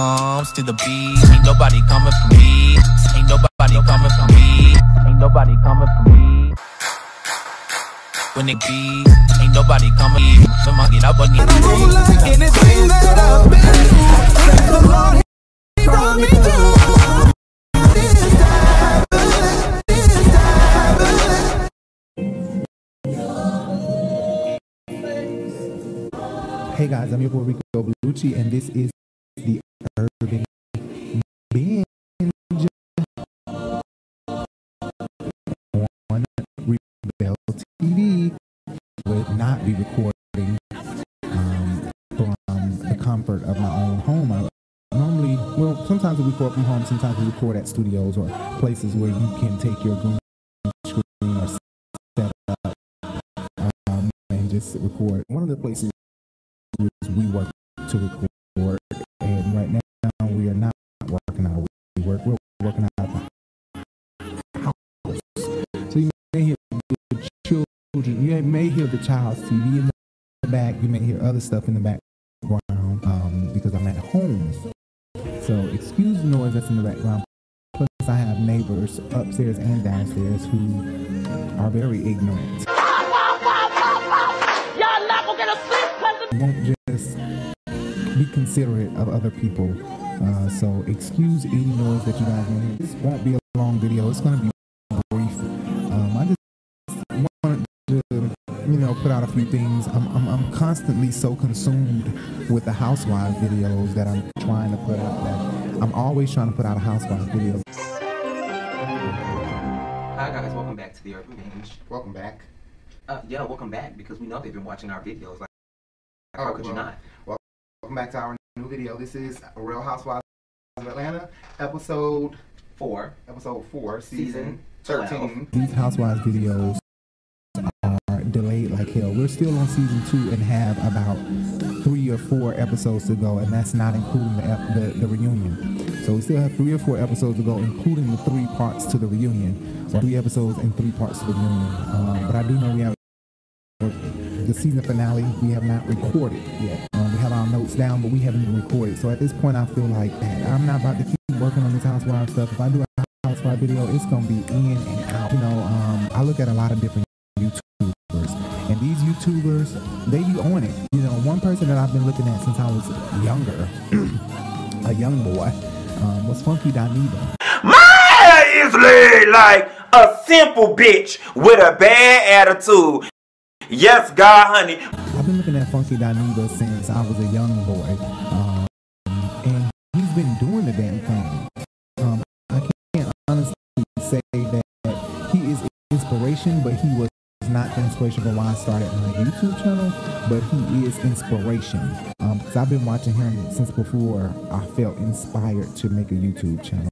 comes to the beat, ain't nobody coming for me. Ain't nobody coming for me. Ain't nobody coming for me. When it be, ain't nobody coming. So my get up on you. like anything that I've been through. The Lord, He brought me through. Hey guys, I'm your boy Rico Bellucci, and this is the Urban Binge on Rebel TV. Would not be recording from the comfort of my own home. I normally, well, sometimes we record from home, sometimes we record at studios or places where you can take your green screen or set up and just record. One of the places we work to record, children, you may hear the child's TV in the back, you may hear other stuff in the background um, because I'm at home. So excuse the noise that's in the background. Plus, I have neighbors upstairs and downstairs who are very ignorant. won't just be considerate of other people. Uh, so excuse any noise that you guys may hear. This won't be a long video. It's going to be you know, put out a few things. I'm, I'm, I'm constantly so consumed with the housewives videos that I'm trying to put out that I'm always trying to put out a housewives video. Hi guys, welcome back to the Urban Binge. Welcome back. Uh, yeah, welcome back because we know they've been watching our videos. Like, how Oh, could you well, not? Welcome back to our new video. This is Real Housewives of Atlanta, episode Four. episode four, Season season thirteen. These housewives videos are We're still on season two and have about three or four episodes to go, and that's not including the, the, the reunion. So we still have three or four episodes to go, including the three parts to the reunion, or three episodes and three parts to the reunion. Um, but I do know we have the season finale. We have not recorded yet. Um, we have our notes down, but we haven't even recorded. So at this point, I feel like I'm not about to keep working on this housewife stuff. If I do a housewife video, it's gonna be in and out. You know, um, I look at a lot of different YouTubers, and these YouTubers, they be on it. You know, one person that I've been looking at since I was younger, a young boy, um, was Funky Dineva. My hair is laid like a simple bitch with a bad attitude. Yes, God, honey. I've been looking at Funky Dineva since I was a young boy, um, and he's been doing the damn thing. Um, I can't honestly say that he is inspiration, but he was not the inspiration for why I started my YouTube channel, but he is inspiration. Um, because I've been watching him since before I felt inspired to make a YouTube channel.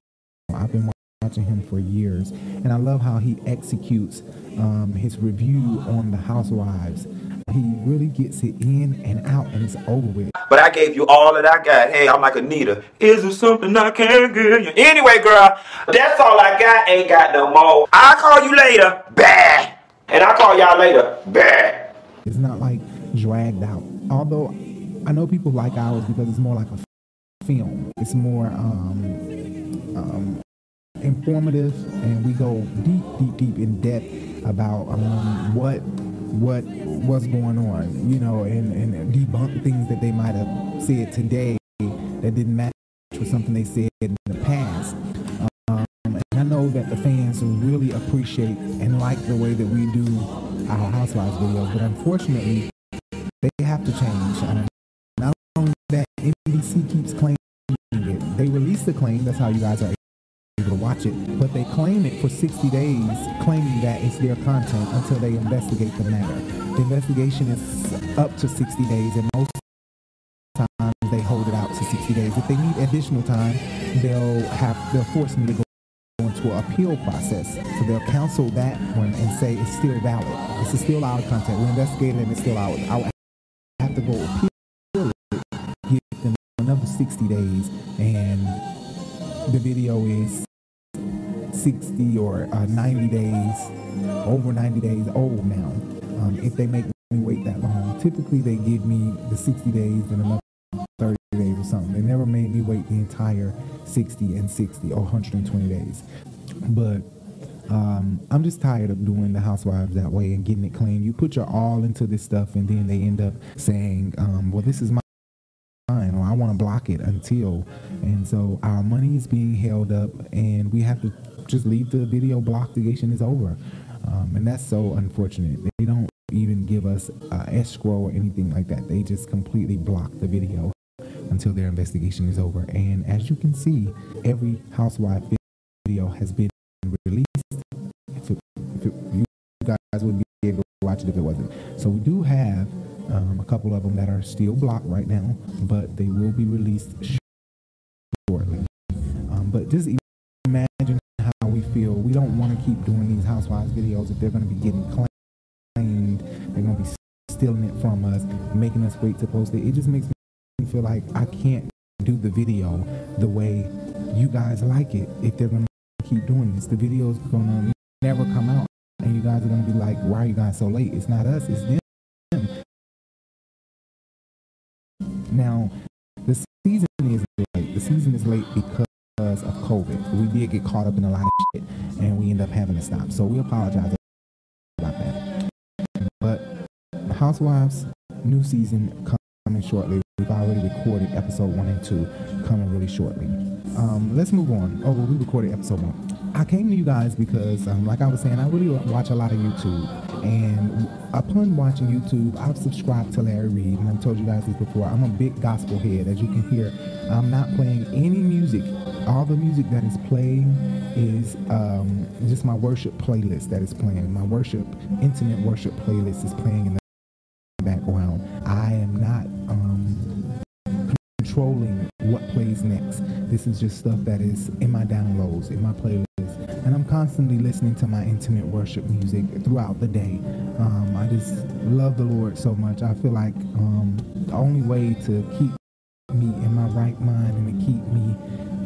I've been watching him for years, and I love how he executes um, his review on the Housewives. He really gets it in and out, and it's over with. But I gave you all that I got. Hey, I'm like Anita. Is there something I can give you? Anyway, girl, that's all I got. Ain't got no more. I'll call you later. Bah. And I'll call y'all later. Bah. It's not like dragged out. Although I know people like ours because it's more like a film. It's more um, um, informative, and we go deep, deep, deep in depth about um, what what what's going on, you know, and, and debunk things that they might have said today that didn't match with something they said in the past. Fans really appreciate and like the way that we do our Housewives videos, but unfortunately, they have to change. Um, not only that, NBC keeps claiming it. They release the claim, that's how you guys are able to watch it, but they claim it for 60 days, claiming that it's their content until they investigate the matter. The investigation is up to 60 days, and most times they hold it out to 60 days. If they need additional time, they'll have they'll force me to go into an appeal process. So they'll cancel that one and say it's still valid. This is still our content. We investigated and it's still ours. I'll have to go appeal it, give them another 60 days, and the video is 60 or uh, 90 days, over 90 days old now. Um, if they make me wait that long, typically they give me the 60 days and another 30 days or something. They never made me wait the entire 60 and 60 or 120 days. But um, I'm just tired of doing the housewives that way and getting it clean. You put your all into this stuff, and then they end up saying, um, "Well, this is my." Mine, or I want to block it until, and so our money is being held up, and we have to just leave the video blocked. The litigation is over, um, and that's so unfortunate. They don't even give us uh, escrow or anything like that. They just completely block the video until their investigation is over. And as you can see, every housewife video has been released. If, it, if it, you guys wouldn't be able to watch it if it wasn't. So we do have um, a couple of them that are still blocked right now, but they will be released shortly. Um, but just imagine how we feel. We don't want to keep doing these housewives videos if they're going to be getting claimed. They're going to be stealing it from us, making us wait to post it. It just makes me feel like I can't do the video the way you guys like it if they're to keep doing this. The video's to never come out, and you guys are to be like, why are you guys so late? It's not us, it's them. Now, the season is late. The season is late because of COVID. We did get caught up in a lot of shit, and we end up having to stop. So we apologize about that. But Housewives, new season coming shortly. We've already recorded episode one and two, coming really shortly. Um, let's move on. Oh, well, we recorded episode one. I came to you guys because, um, like I was saying, I really watch a lot of YouTube. And upon watching YouTube, I've subscribed to Larry Reid. And I've told you guys this before. I'm a big gospel head. As you can hear, I'm not playing any music. All the music that is playing is um, just my worship playlist that is playing. My worship, intimate worship playlist is playing in the controlling what plays next. This is just stuff that is in my downloads, in my playlist. And I'm constantly listening to my intimate worship music throughout the day. Um, I just love the Lord so much. I feel like um, the only way to keep me in my right mind and to keep me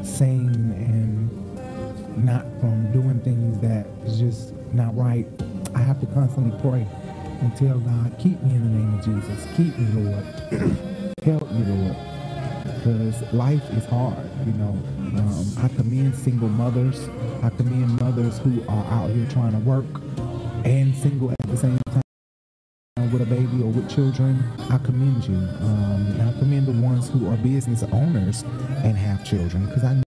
sane and not from doing things that is just not right, I have to constantly pray and tell God, keep me in the name of Jesus. Keep me, Lord. Help me, Lord because life is hard. You know, um, I commend single mothers. I commend mothers who are out here trying to work and single at the same time with a baby or with children. I commend you. Um, I commend the ones who are business owners and have children because I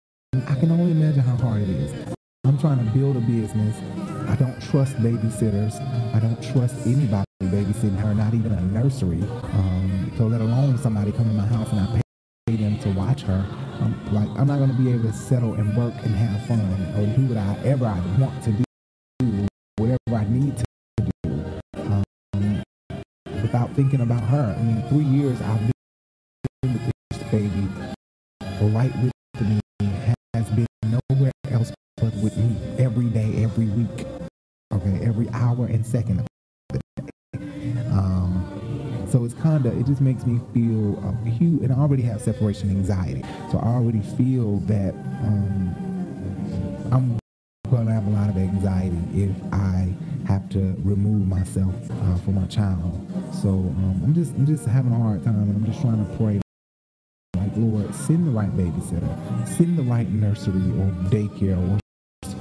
I can only imagine how hard it is. I'm trying to build a business. I don't trust babysitters. I don't trust anybody babysitting her, not even a nursery. Um, so let alone somebody come to my house and I pay watch her. Um, like I'm not gonna be able to settle and work and have fun or do whatever I want to do, whatever I need to do, um, without thinking about her. I mean, three years I've been with this baby, right with me, has been nowhere else but with me every day, every week, okay, every hour and second it just makes me feel um, huge, and I already have separation anxiety. So I already feel that um, I'm going to have a lot of anxiety if I have to remove myself uh, for my child. So um, I'm just, I'm just having a hard time, and I'm just trying to pray. Like Lord, send the right babysitter, send the right nursery or daycare or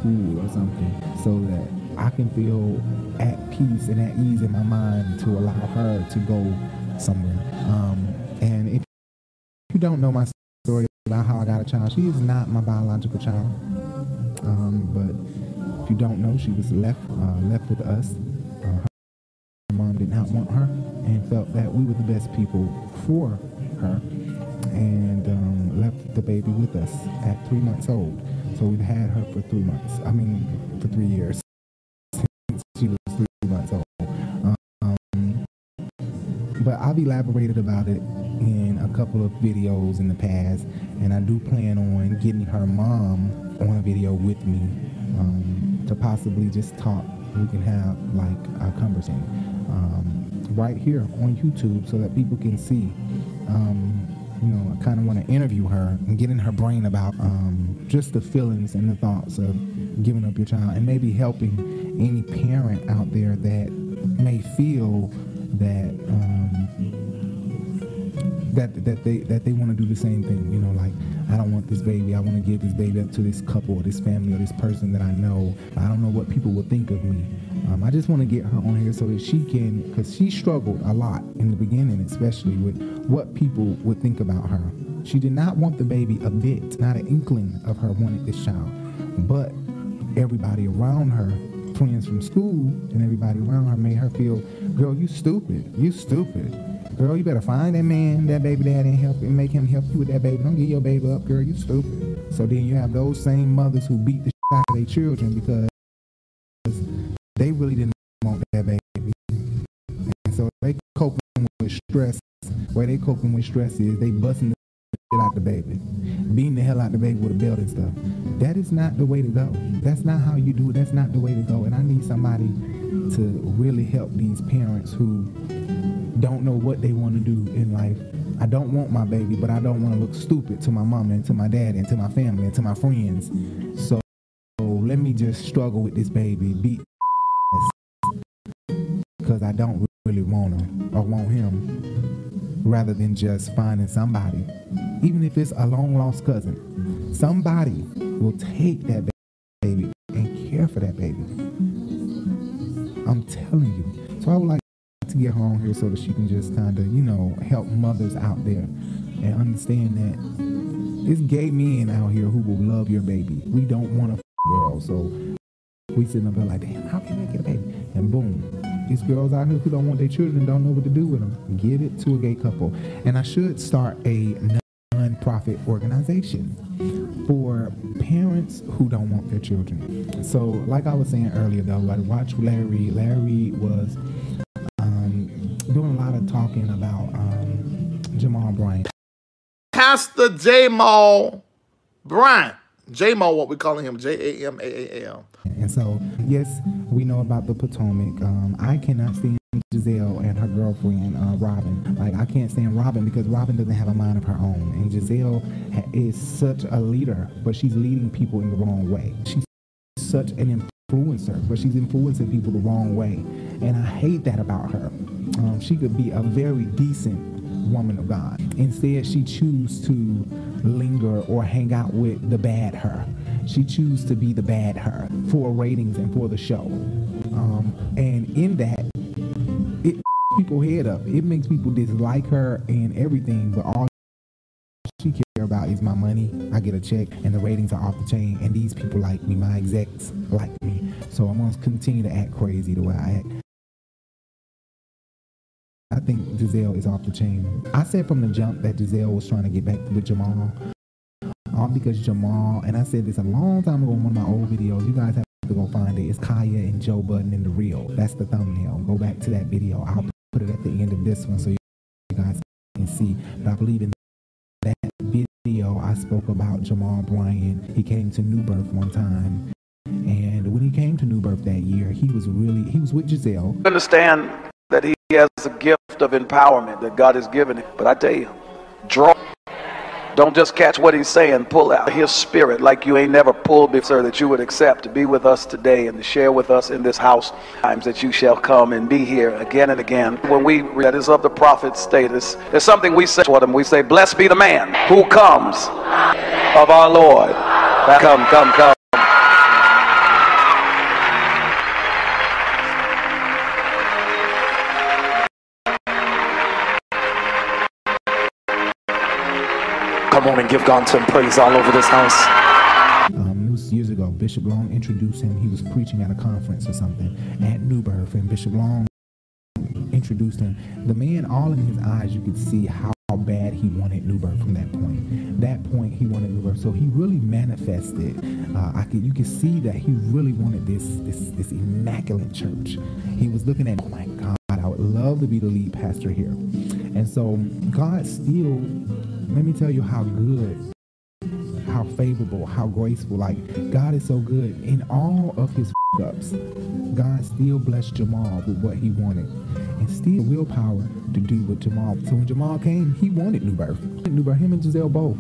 school or something so that I can feel at peace and at ease in my mind to allow her to go somewhere. Um, and if you don't know my story about how I got a child, she is not my biological child. Um, but if you don't know, she was left uh, left with us. Uh, her mom did not want her and felt that we were the best people for her and um, left the baby with us at three months old. So we've had her for three months. I mean, for three years but I've elaborated about it in a couple of videos in the past, and I do plan on getting her mom on a video with me um, to possibly just talk. We can have like a conversation um, right here on YouTube so that people can see. Um, you know, I kind of want to interview her and get in her brain about um, just the feelings and the thoughts of giving up your child and maybe helping any parent out there that may feel that um, that that they that they want to do the same thing. You know, like I don't want this baby. I want to give this baby up to this couple or this family or this person that I know. I don't know what people will think of me. Um, I just want to get her on here so that she can, because she struggled a lot in the beginning, especially with what people would think about her. She did not want the baby a bit, not an inkling of her wanting this child, but everybody around her friends from school and everybody around her made her feel, girl, you stupid. You stupid. Girl, you better find that man, that baby daddy, and help and make him help you with that baby. Don't get your baby up, girl. You stupid. So then you have those same mothers who beat the shit out of their children because they really didn't want that baby. And so they coping with stress. Where they coping with stress is they busting out the baby, beating the hell out the baby with a belt and stuff. That is not the way to go. That's not how you do it. That's not the way to go. And I need somebody to really help these parents who don't know what they want to do in life. I don't want my baby, but I don't want to look stupid to my mom and to my dad and to my family and to my friends. So so let me just struggle with this baby, beat because I don't really want him or want him rather than just finding somebody, even if it's a long lost cousin. Somebody will take that baby and care for that baby. I'm telling you. So I would like to get her on here so that she can just kind of, you know, help mothers out there and understand that it's gay men out here who will love your baby. We don't want a girl, so we sitting up there like, damn, how can I get a baby? And boom, these girls out here who don't want their children and don't know what to do with them, give it to a gay couple. And I should start a non-profit organization for parents who don't want their children. So, like I was saying earlier, though, like watch Larry. Larry was um, doing a lot of talking about um, Jamal Bryant. Pastor J. Mal Bryant. J. Mal, what we're calling him, J A M A A L. And so, yes, we know about the Potomac. Um, I cannot stand Gizelle and her girlfriend, uh, Robin. Like, I can't stand Robin because Robin doesn't have a mind of her own. And Gizelle is such a leader, but she's leading people in the wrong way. She's such an influencer, but she's influencing people the wrong way. And I hate that about her. Um, she could be a very decent woman of God. Instead, she choose to linger or hang out with the bad her. She choose to be the bad her for ratings and for the show. Um, and in that, it people head up. It makes people dislike her and everything, but all she care about is my money. I get a check and the ratings are off the chain and these people like me. My execs like me. So I'm gonna continue to act crazy the way I act. I think Gizelle is off the chain. I said from the jump that Gizelle was trying to get back with Jamal. All because Jamal, and I said this a long time ago in one of my old videos. You guys have to go find it. It's Kaya and Joe Budden in the real. That's the thumbnail. Go back to that video. I'll put it at the end of this one so you guys can see. But I believe in that video I spoke about Jamal Bryant. He came to New Birth one time. And when he came to New Birth that year, he was really he was with Gizelle. understand that he has a gift of empowerment that God has given him. But I tell you, draw. Don't just catch what he's saying. Pull out his spirit like you ain't never pulled before that you would accept to be with us today and to share with us in this house times that you shall come and be here again and again. When we that is of the prophet status, there's something we say to them. We say, Blessed be the man who comes of our Lord. Come, come, come. Come on and give God some praise all over this house. Um, it was years ago. Bishop Long introduced him. He was preaching at a conference or something at New Birth, and Bishop Long introduced him. The man, all in his eyes, you could see how bad he wanted New Birth from that point. That point, he wanted New Birth, so he really manifested. Uh, I could, you could see that he really wanted this, this, this immaculate church. He was looking at, oh my God, I would love to be the lead pastor here. And so God still, let me tell you how good how favorable, how graceful. Like God is so good in all of his ups. God still blessed Jamal with what he wanted, and still willpower to do what Jamal. So when Jamal came, he wanted New Birth. New Birth. Him and Gizelle both.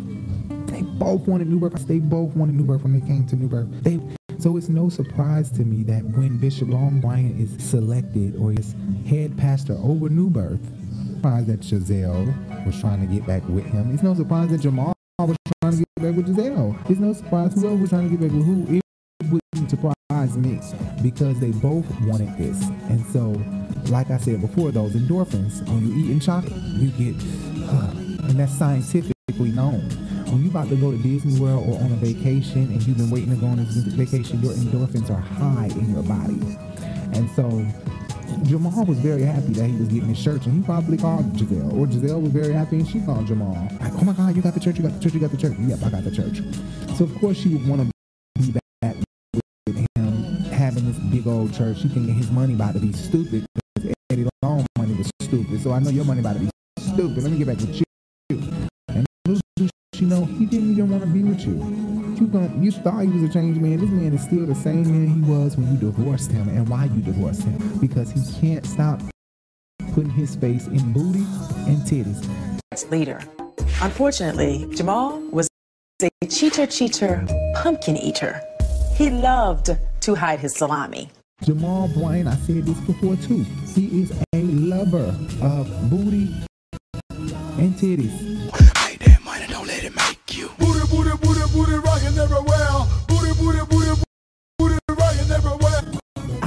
They both wanted New Birth. They both wanted New Birth when they came to New Birth. They. So it's no surprise to me that when Bishop Long Bryant is selected or is head pastor over New Birth, surprise that Gizelle was trying to get back with him. It's no surprise that Jamal was trying to get back with Gizelle. It's no surprise whoever was trying to get back with who. It wouldn't surprise me because they both wanted this. And so, like I said before, those endorphins, when you eating chocolate, you get, and that's scientifically known. When you about to go to Disney World or on a vacation and you've been waiting to go on this vacation, your endorphins are high in your body. And so Jamal was very happy that he was getting his church, and he probably called Gizelle, or Gizelle was very happy and she called Jamal. Like, oh my God, you got the church, you got the church, you got the church. Yep, I got the church. So of course she would want to be back with him having this big old church. She thinking his money about to be stupid because Eddie Long money was stupid. So I know your money about to be stupid. Let me get back with you. And little does she know he didn't even want to be with you. You gon' you thought he was a changed man. This man is still the same man he was when you divorced him. And why you divorced him? Because he can't stop putting his face in booty and titties. leader. Unfortunately, Jamal was a cheater, cheater, pumpkin eater. He loved to hide his salami. Jamal Bryant, I said this before too. He is a lover of booty and titties.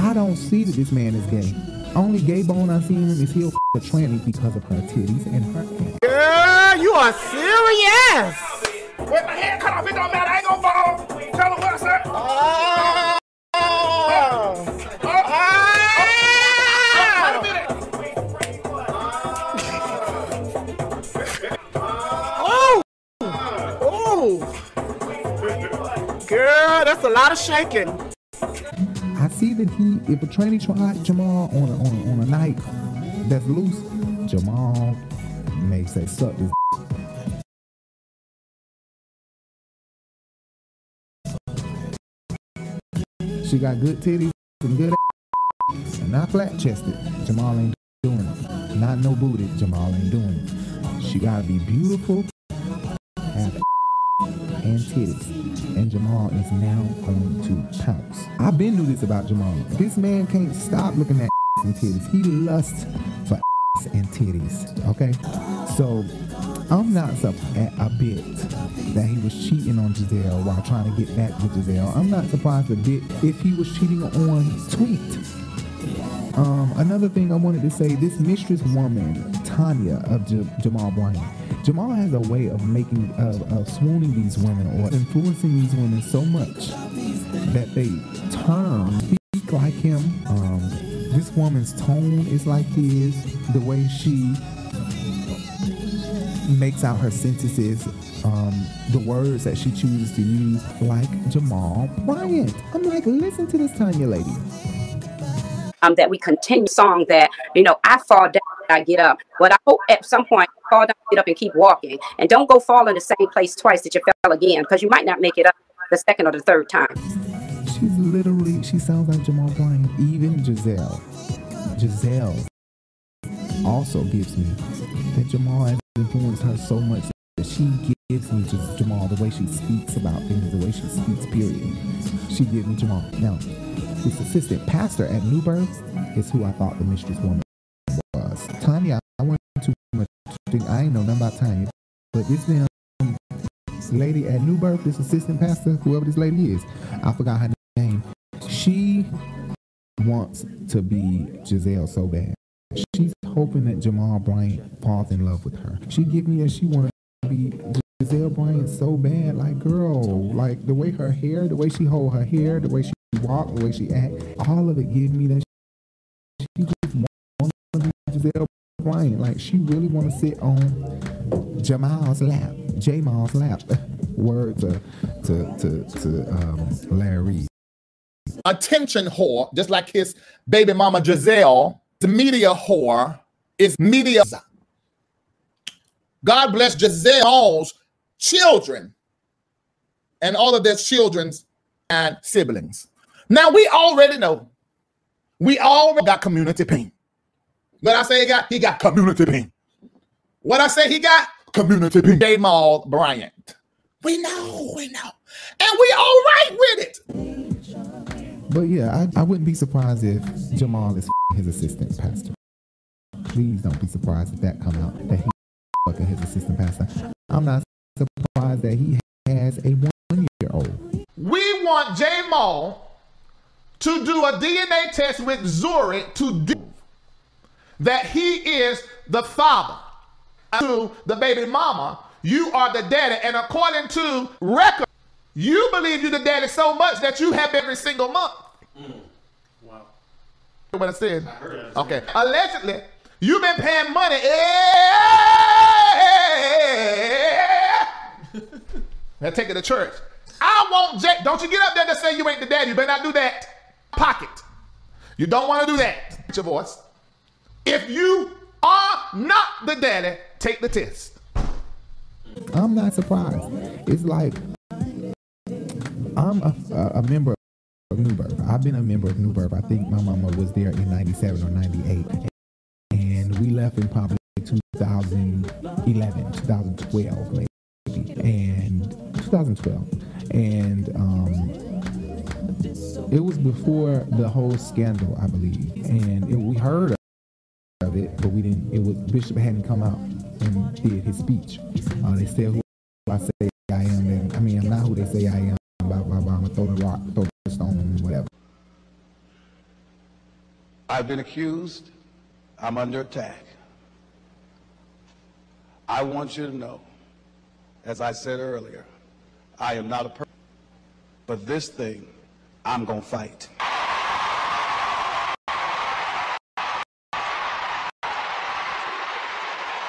I don't see that this man is gay. Only gay bone I see in him is he'll f- a tranny because of her titties and her ass. Girl, you are serious. With my hand cut off, it don't matter. I ain't gonna fall. Tell him what I said. Oh. oh. Oh. Oh. Girl, that's a lot of shaking. See that he, if a tranny tried Jamal on a, on a, on a night that's loose, Jamal may say, suck this. She got good titties and good ass, and not flat chested. Jamal ain't doing it. Not no booty. Jamal ain't doing it. She gotta be beautiful, have and titties. And Jamal is now going to pounce. I've been knew this about Jamal. This man can't stop looking at and titties. He lusts for and titties. Okay? So I'm not a bit that he was cheating on Gizelle while trying to get back with Gizelle. I'm not surprised a bit if he was cheating on Tweet. Um, another thing I wanted to say, this mistress woman, Tanya of J- Jamal Bryant, Jamal has a way of making, of, of swooning these women or influencing these women so much that they turn, speak like him. Um, this woman's tone is like his, the way she makes out her sentences, um, the words that she chooses to use, like Jamal Bryant. I'm like, listen to this Tanya lady. um, that we continue song that you know I fall down, I get up. But I hope at some point fall down, get up, and keep walking, and don't go fall in the same place twice that you fell again, because you might not make it up the second or the third time. She's literally, she sounds like Jamal Bryant. Even Gizelle. Gizelle also gives me that Jamal has influenced her so much that she gives me Jamal the way she speaks about things, the way she speaks, period. She gives me Jamal. Now, this assistant pastor at New Birth is who I thought the mistress woman Tanya, I went too much. I ain't know nothing about Tanya, but this damn lady at New Birth, this assistant pastor, whoever this lady is, I forgot her name. She wants to be Gizelle so bad. She's hoping that Jamal Bryant falls in love with her. She give me a she want to be Gizelle Bryant so bad. Like girl, like the way her hair, the way she hold her hair, the way she walk, the way she act, all of it give me that Gizelle Bryant. Like she really want to sit on Jamal's lap, Jamal's lap. Word to to to, to um, Larry attention whore, just like his baby mama Gizelle. The media whore is media. God bless Gizelle's children and all of their children's and siblings. Now we already know. We already got community pain. But I say he got he got community pain. What I say he got community pain. Jamal Bryant. We know, we know. And we all right with it. But yeah, I, I wouldn't be surprised if Jamal is his assistant pastor. please don't be surprised if that come out that he fucking his assistant pastor. I'm not surprised that he has a one year old. We want J Mall to do a DNA test with Zuri to do that he is the father to the baby mama. You are the daddy, and according to record, you believe you're the daddy so much that you have every single month. Mm. Wow. What I said? Okay. Allegedly, you've been paying money. Now take it to church. I want Jay. Don't you get up there to say you ain't the daddy. You better not do that. Pocket. You don't want to do that. It's your voice. If you are not the daddy, take the test. I'm not surprised. It's like I'm a, a, member of New Birth. I've been a member of New Birth. I think my mama was there in 97 or 98. And we left in probably 2011, 2012 maybe. And 2012. And um, it was before the whole scandal, I believe. And it, we heard of it, but we didn't. It was Bishop hadn't come out and did his speech. Uh, they said who I say I am, and I mean I'm not who they say I am. Blah blah blah. I'm gonna throw the rock, throw the stone, whatever. I've been accused. I'm under attack. I want you to know, as I said earlier, I am not a person, but this thing, I'm to fight.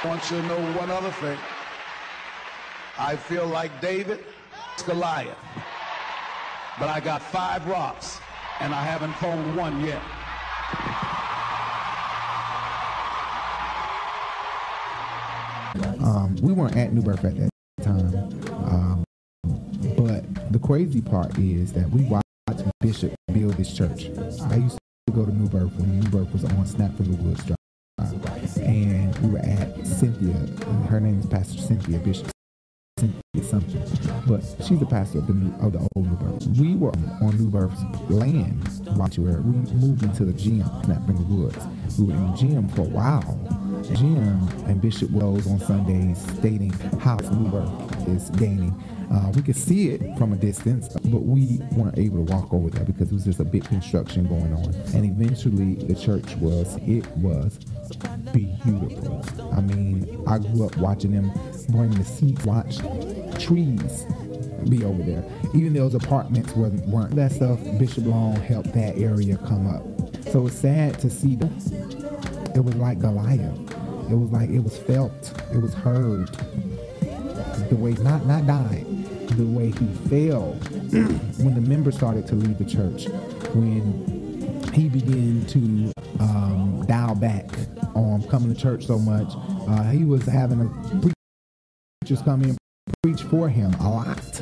I want you to know one other thing. I feel like David, Goliath, but I got five rocks, and I haven't thrown one yet. Um, we weren't at New Birth at that time, um, but the crazy part is that we watched Bishop build this church. I used to go to New Birth when New Birth was on Snapfinger Woods Drive, and we were at Cynthia. Her name is Pastor Cynthia Bishop. Cynthia something, but she's the pastor of the new, of the old New Birth. We were on New Birth's land, where we moved into the gym, Snapfinger Woods. We were in the gym for a while. Jim and Bishop Wells on Sundays stating how New Birth is gaining. Uh, we could see it from a distance, but we weren't able to walk over there because it was just a big construction going on. And eventually, the church was, it was beautiful. I mean, I grew up watching them bring the seats, watch trees be over there. Even those apartments wasn't, weren't. That stuff, Bishop Long helped that area come up. So it's sad to see that it was like Goliath. It was like it was felt. It was heard. The way not not died. The way he fell when the members started to leave the church. When he began to um, dial back on coming to church so much. Uh, he was having a preachers come in preach for him a lot.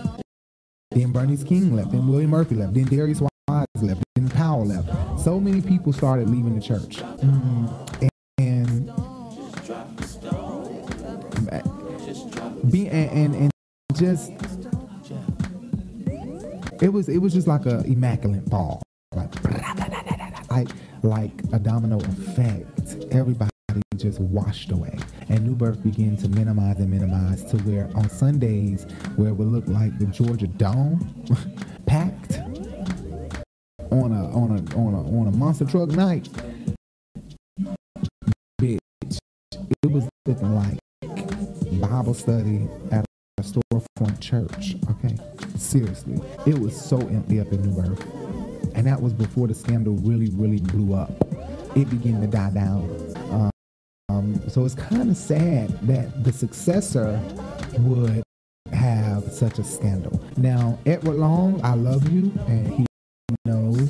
Then Bernice King left. Then William Murphy left. Then Darius Wise left. Then Powell left. So many people started leaving the church. Mm, and and and, and and just it was it was just like a immaculate fall like like like a domino effect. Everybody just washed away. And new birth began to minimize and minimize to where on sundays where it would look like the georgia dome packed on a on a on a on a monster truck night. Bitch it was looking like bible study at a storefront church okay? Seriously it was so empty up in new birth and that was before the scandal really really blew up it began to die down um, so it's kind of sad that the successor would have such a scandal now edward long i love you and he knows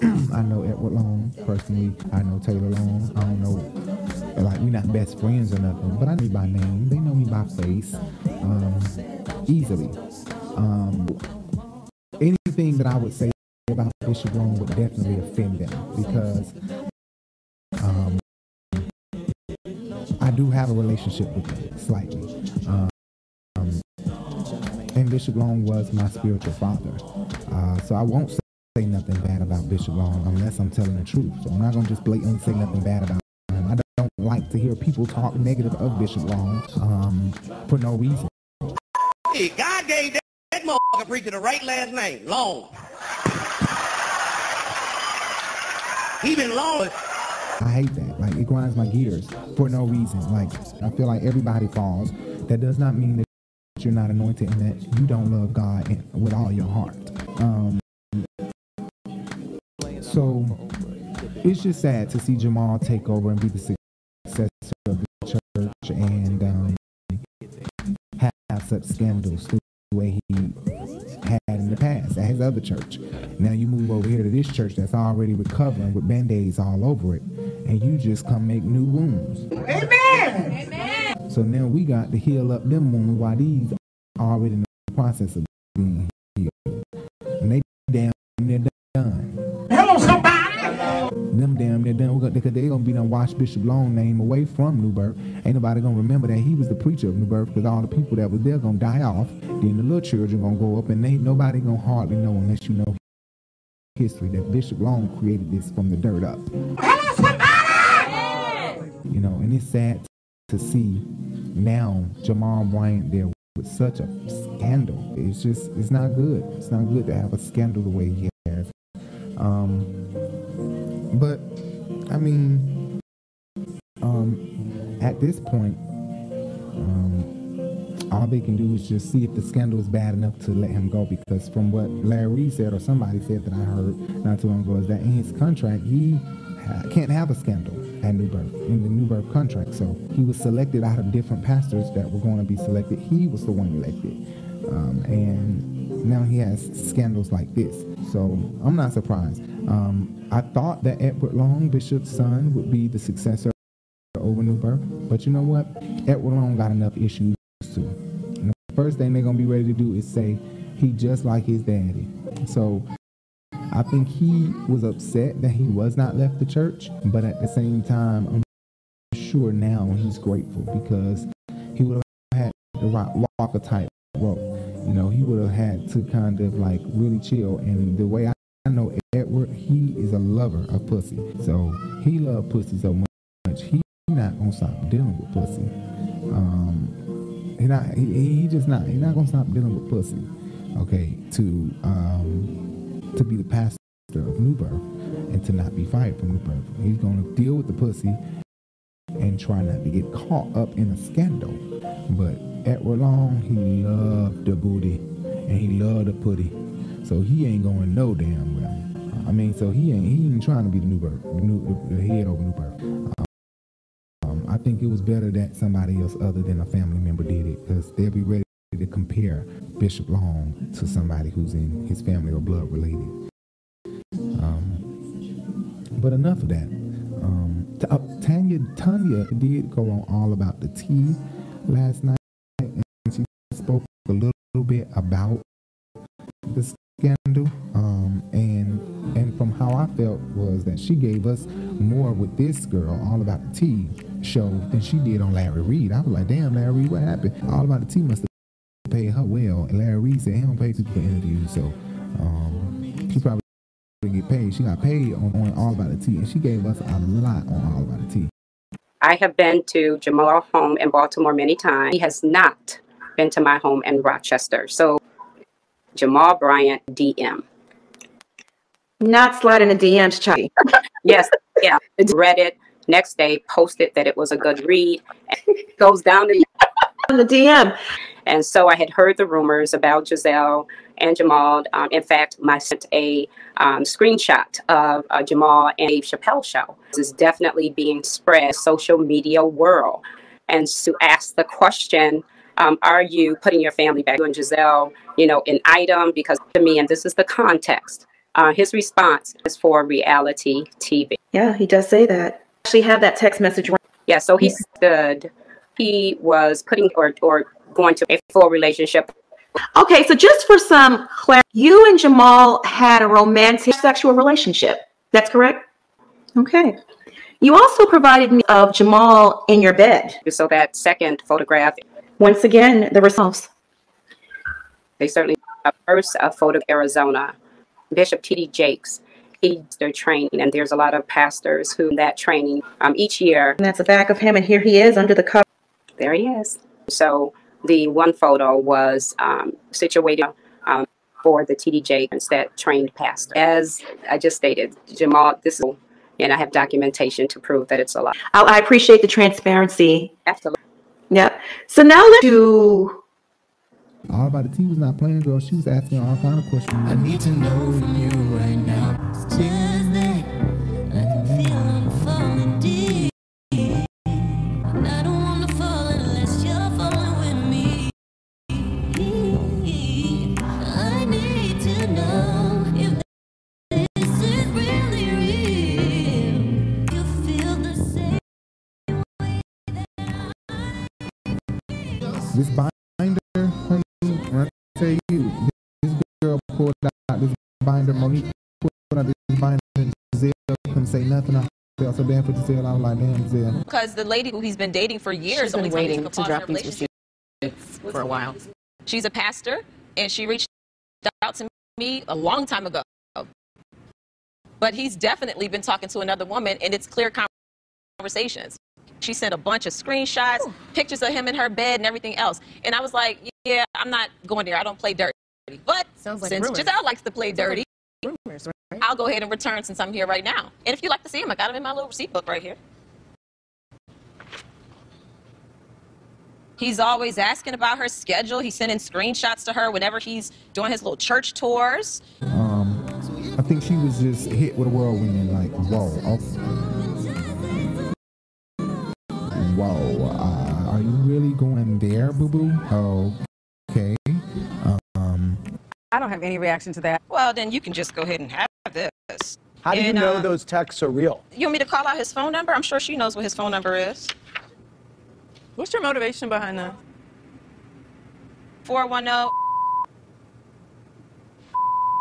I know Edward Long personally. I know Taylor Long. I don't know, like we're not best friends or nothing, but I know me by name. They know me by face, um, easily. Um, anything that I would say about Bishop Long would definitely offend them because um, I do have a relationship with them slightly. Um, and Bishop Long was my spiritual father, uh, so I won't say nothing bad about Bishop Long unless I'm telling the truth. So I'm not gonna just blatantly say nothing bad about him. I don't like to hear people talk negative of Bishop Long um, for no reason. God gave that, that motherfucker preacher the right last name, Long. He been long. I hate that. Like it grinds my gears for no reason. Like I feel like everybody falls. That does not mean that you're not anointed and that you don't love God with all your heart. Um, so it's just sad to see Jamal take over and be the successor of the church and um, have such scandals the his other church. Now you move over here to this church that's already recovering with band-aids all over it, and you just come make new wounds. Amen. Amen. So now we got to heal up them wounds while these already in the process of being done wash Bishop Long name away from New Birth. Ain't nobody gonna remember that he was the preacher of New Birth because all the people that was there gonna die off. Then the little children gonna go up and ain't nobody gonna hardly know unless you know history that Bishop Long created this from the dirt up. You know, and it's sad to see now Jamal Bryant there with such a scandal. It's just, it's not good. It's not good to have a scandal the way he has. Um, but I mean, at this point, um, all they can do is just see if the scandal is bad enough to let him go. Because from what Larry said, or somebody said that I heard not too long ago, is that in his contract he ha- can't have a scandal at New Birth in the New Birth contract. So he was selected out of different pastors that were going to be selected. He was the one elected, um, and now he has scandals like this. So I'm not surprised. Um, I thought that Edward Long, Bishop's son, would be the successor but you know what? Edward Long got enough issues too. And the first thing they're gonna be ready to do is say he just like his daddy. So I think he was upset that he was not left the church, but at the same time, I'm sure now he's grateful because he would have had the rock Walker type rope. You know, he would have had to kind of like really chill. And the way I know Edward, he is a lover of pussy. So he loved pussy so much. He not gonna stop dealing with pussy. Um, he not. He, he just not. He not gonna stop dealing with pussy. Okay, to um, to be the pastor of New Birth and to not be fired from New Birth. He's gonna deal with the pussy and try not to get caught up in a scandal. But Edward Long, he loved the booty and he loved the putty. So he ain't going no damn well. I mean, so he ain't he ain't trying to be the new the new the head over new. I think it was better that somebody else other than a family member did it because they'll be ready to compare Bishop Long to somebody who's in his family or blood related. Um, but enough of that. Um, uh, Tunya Tunya did go on all about the tea last night, and she spoke a little, bit about the scandal. Um, and and from how I felt was that she gave us more with this girl, all about the tea show, than she did on Larry Reid. I was like, damn, Larry Reid, what happened? All about the tea must have paid her well. And Larry Reid said he don't pay people for interviews, so um, she probably didn't get paid. She got paid on, on All About the T, and she gave us a lot on All About the T. I have been to Jamal's home in Baltimore many times. He has not been to my home in Rochester. So Jamal Bryant DM. Not sliding the DMs, Charlie. yes, yeah. It's read it. Next day, posted that it was a good read. And it goes down the, the DM. And so I had heard the rumors about Gizelle and Jamal. Um, in fact, I sent a um, screenshot of uh, Jamal and Dave Chappelle show. This is definitely being spread social media world. And to ask the question, um, are you putting your family back? You and Gizelle, you know, an item because to me, and this is the context. Uh, his response is for reality TV. Yeah, he does say that. Actually, have that text message. Yeah, so he stood. He was putting or or going to a full relationship Okay, so just for some clarity, you and Jamal had a romantic sexual relationship. That's correct? Okay. You also provided me of Jamal in your bed. So that second photograph. Once again, the results. They certainly first a photo of Arizona, Bishop T.D. Jakes, He's their training, and there's a lot of pastors who that training um, each year. And that's the back of him, and here he is under the cover. There he is. So the one photo was um, situated um, for the TDJ that trained pastor. As I just stated, Jamal, this is, and I have documentation to prove that it's a lie. I, I appreciate the transparency. Absolutely. Yep. So now let's do. All about the T was not playing, girl. She was asking all kind of questions. I need to know you right now. This binder, honey, when I tell you, this girl pulled out this binder, Monique pulled out this binder, and Gizelle couldn't say nothing. I felt so bad for Gizelle. I was like, damn, Gizelle. Because the lady who he's been dating for years She's been only waiting took a to drop her these relationship for a while. She's a pastor, and she reached out to me a long time ago. But he's definitely been talking to another woman, and it's clear conversations. She sent a bunch of screenshots, pictures of him in her bed, and everything else. And I was like, yeah, I'm not going there. I don't play dirty. But Sounds like since rumors. Gizelle likes to play dirty, Rumors, right? I'll go ahead and return since I'm here right now. And if you'd like to see him, I got him in my little receipt book right here. He's always asking about her schedule. He's sending screenshots to her whenever he's doing his little church tours. Um, I think she was just hit with a whirlwind and like, whoa, oh. Whoa, uh, are you really going there, boo boo? Oh, okay. Um, I don't have any reaction to that. Well, then you can just go ahead and have this. How do you know uh, those texts are real? You want me to call out his phone number? I'm sure she knows what his phone number is. What's your motivation behind that? 410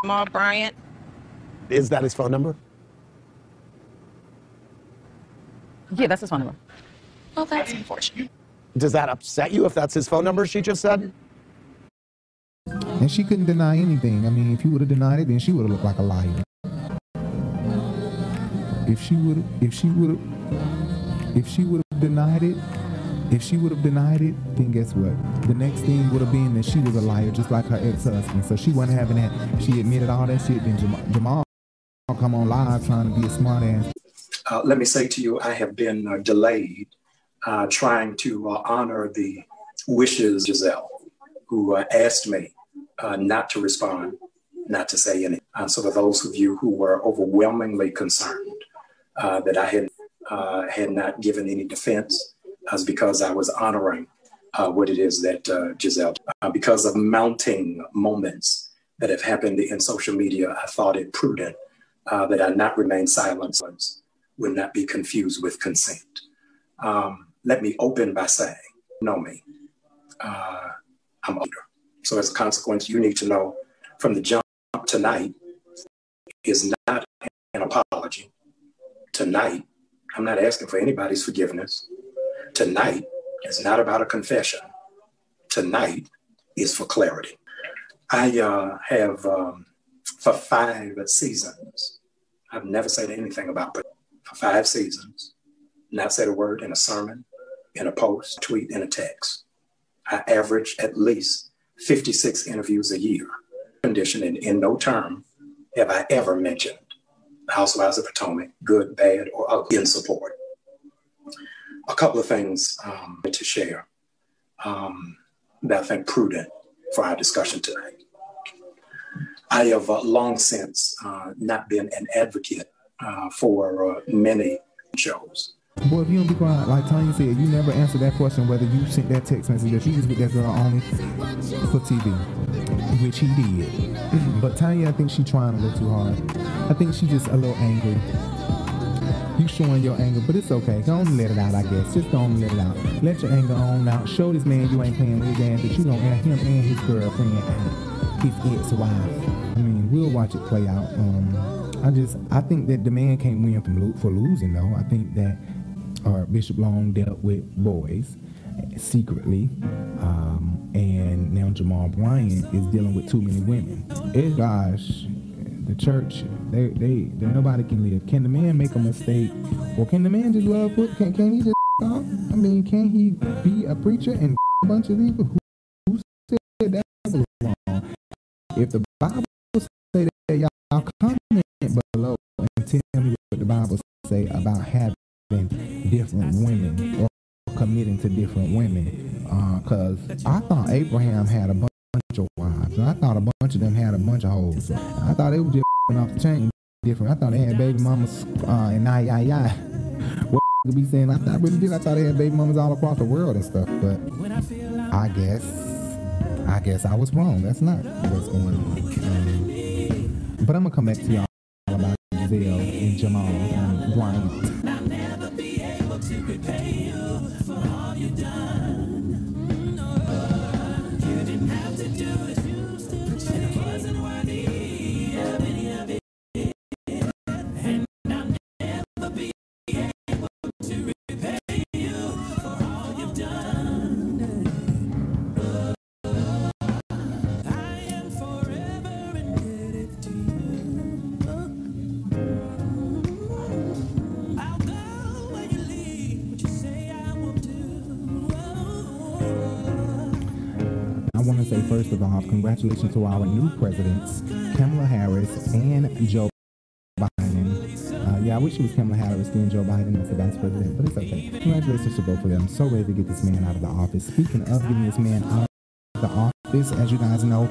Jamal Bryant. Is that his phone number? Yeah, that's his phone number. Well, that's unfortunate. Does that upset you if that's his phone number she just said? and she couldn't deny anything. I mean, if you would have denied it, then she would have looked like a liar. If she would, if she would have, if she would have denied it, if she would have denied it, then guess what? The next thing would have been that she was a liar, just like her ex-husband. So she wasn't having that. She admitted all that shit. Then Jamal, Jamal come on live trying to be a smart ass. Uh, let me say to you, I have been uh, delayed uh, trying to uh, honor the wishes Gizelle, who uh, asked me uh, not to respond, not to say anything. Uh, so for those of you who were overwhelmingly concerned uh, that I had had not given any defense, was because I was honoring what it is that Gizelle, because of mounting moments that have happened in social media, I thought it prudent that I not remain silent would not be confused with consent. Um, let me open by saying, know me, uh, I'm older. So as a consequence, you need to know from the jump tonight is not an apology. Tonight, I'm not asking for anybody's forgiveness. Tonight is not about a confession. Tonight is for clarity. I uh, have, um, for five seasons, I've never said anything about, but for five seasons, not said a word in a sermon, in a post, tweet, and a text. I average at least 56 interviews a year. Condition, and in no term have I ever mentioned Housewives of Potomac, good, bad, or ugly, in support. A couple of things um, to share um, that I think prudent for our discussion tonight. I have uh, long since uh, not been an advocate uh, for uh, many shows. Boy, if you don't be quiet, like Tunya said, you never answered that question whether you sent that text message that she was with that girl only for TV, which he did. but Tunya, I think she trying a little too hard. I think she just a little angry. You showing your anger, but it's okay. And let it out, I guess. Just and let it out. Let your anger on out. Show this man you ain't playing with his ass, that you don't have him and his girlfriend his ex-wife. I mean, we'll watch it play out. Um, I just, I think that the man can't win from lo- for losing, though. I think that uh, Bishop Long dealt with boys secretly, um, and now Jamal Bryant is dealing with too many women. Eh, gosh, the church, they, they, they, nobody can live. Can the man make a mistake, or can the man just love? Put, can, can he just? I mean, can he be a preacher and a bunch of people who, who said that was wrong? If the Bible say that, y'all comment below and tell me what the Bible say about having different women or committing to different women. Because I thought Abraham had a bunch of wives. And I thought a bunch of them had a bunch of hoes. I thought they were just off the chain different. I thought they had baby mamas uh, and I, I, I. What to be saying? I, thought, I really did. I thought they had baby mamas all across the world and stuff. But I guess, I guess I was wrong. That's not what's going on. Um, but I'm gonna come back to y'all about Gizelle and Jamal and Bryant. I want to say first of all, congratulations to our new presidents, Kamala Harris and Joe Biden. Uh, yeah, I wish it was Kamala Harris and Joe Biden as the vice president, but it's okay. Congratulations to both of them. So ready to get this man out of the office. Speaking of getting this man out of the office, as you guys know,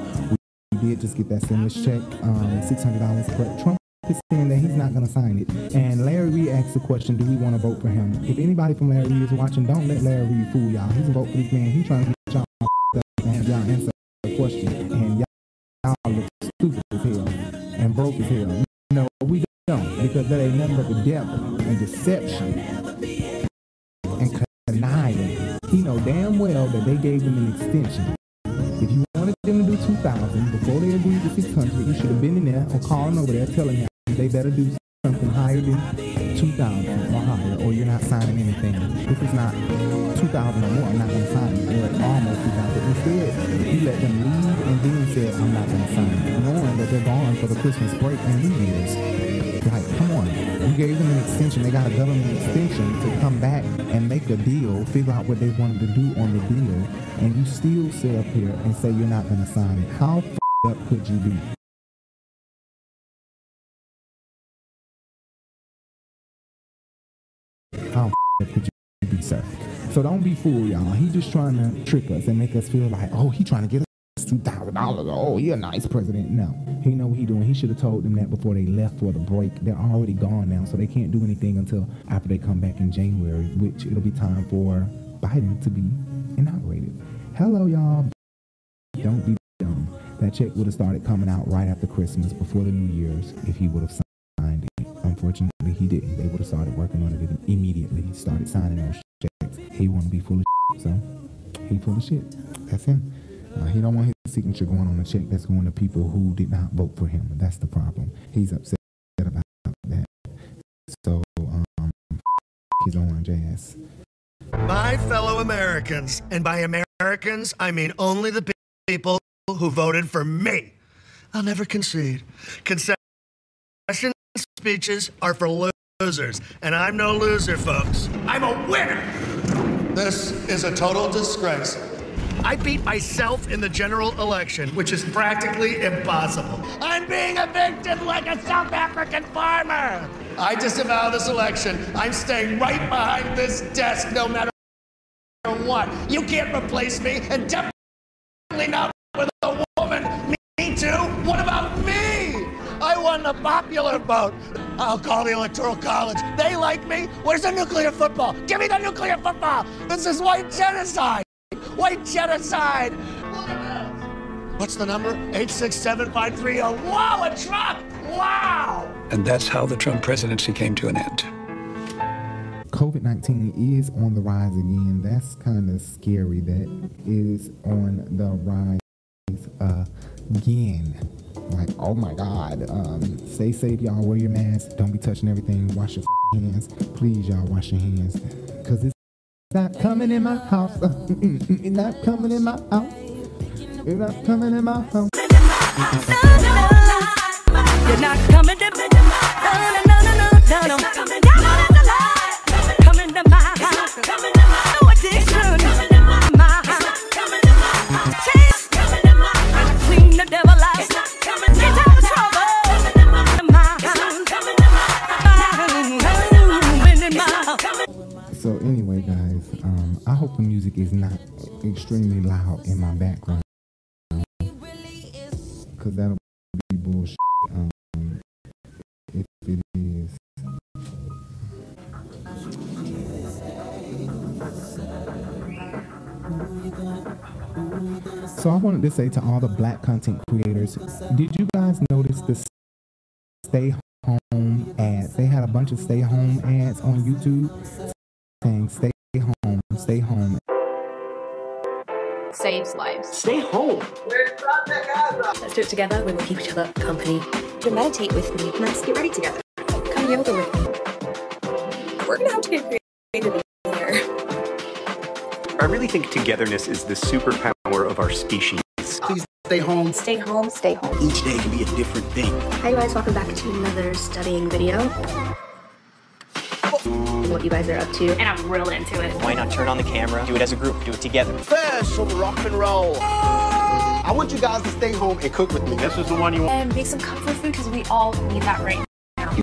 we did just get that stimulus check, um, $600, but Trump is saying that he's not going to sign it. And Larry Reid asked the question, do we want to vote for him? If anybody from Larry Reid is watching, don't let Larry Reid fool y'all. He's a vote for this man. He's trying to question. And y'all look stupid as hell and broke as hell. No, we don't, because that ain't nothing but the devil and deception and conniving. He know damn well that they gave him an extension. If you wanted them to do 2,000 before they agreed to 600, you should have been in there or calling over there telling them they better do something higher than 2,000 or higher, or you're not signing anything. If it's not 2,000 or more, I'm not going to sign it, almost 2,000. Instead, he let them leave and then said, I'm not going to sign knowing that they're gone for the Christmas break and New Year's. Like, come on. You gave them an extension. They got a government extension to come back and make a deal, figure out what they wanted to do on the deal, and you still sit up here and say you're not going to sign it. How up could you be? How f- could you be, sir? So don't be fooled, y'all. He just trying to trick us and make us feel like, oh, he trying to get us two thousand dollars. Oh, he a nice president. No, he know what he doing. He should have told them that before they left for the break. They're already gone now, so they can't do anything until after they come back in January, which it'll be time for Biden to be inaugurated. Hello, y'all. Don't be dumb. That check would have started coming out right after Christmas, before the New Year's, if he would have signed it. Unfortunately, he didn't. They would have started working on it immediately. He started signing those. He want to be full of shit, so he full of shit. That's him. Uh, he don't want his signature going on a check that's going to people who did not vote for him. That's the problem. He's upset about that. So, um, his orange ass. My fellow Americans, and by Americans, I mean only the people who voted for me. I'll never concede. Concession speeches are for losers, and I'm no loser, folks. I'm a winner. This is a total disgrace. I beat myself in the general election, which is practically impossible. I'm being evicted like a South African farmer. I disavow this election. I'm staying right behind this desk no matter what. You can't replace me, and definitely not with a woman. Me too? What about me? I won the popular vote. I'll call the Electoral College. They like me. Where's the nuclear football? Give me the nuclear football. This is white genocide. White genocide. What's the number? 867-530. Wow, a truck. Wow. And that's how the Trump presidency came to an end. COVID 19 is on the rise again. That's kind of scary that it is on the rise uh, again. Like, oh my God. Um, stay safe, y'all. Wear your mask. Don't be touching everything. Wash your hands. Please, y'all, wash your hands. Because it's not coming in my house. it's not coming in my house. It's not coming in my house. You're not coming to no, no, no, no, no. Coming to my house. Music is not extremely loud in my background, cause that'll be bullshit. Um, if it is. So I wanted to say to all the black content creators, did you guys notice the stay home ads? They had a bunch of stay home ads on YouTube saying stay stay home. saves lives. Stay home. Let's do it together. We will keep each other company. To meditate with me. Let's get ready together. Come yoga with me. We're gonna have to get creative here. I really think togetherness is the superpower of our species. Please stay home. Stay home. Stay home. Each day can be a different thing. Hi guys, welcome back to another studying video. What you guys are up to, and I'm real into it. Why not turn on the camera, do it as a group, do it together? First, some rock and roll. I want you guys to stay home and cook with me. This is the one you want. And make some comfort food because we all need that right now. You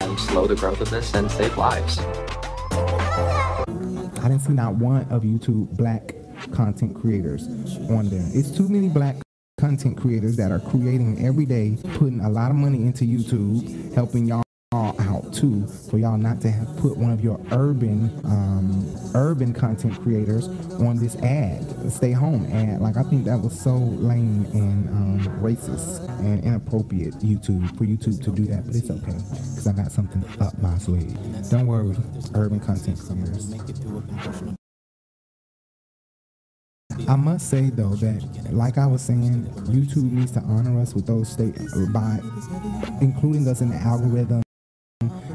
Can slow the growth of this and save lives. I didn't see not one of YouTube black content creators on there. It's too many black content creators that are creating every day, putting a lot of money into YouTube, helping y'all out too, for y'all not to have put one of your urban um, urban content creators on this ad, stay home ad. Like I think that was so lame and um, racist and inappropriate YouTube for YouTube to do that, but it's okay because I got something up my sleeve. Don't worry, urban content creators. I must say though that, like I was saying, YouTube needs to honor us with those state by including us in the algorithm.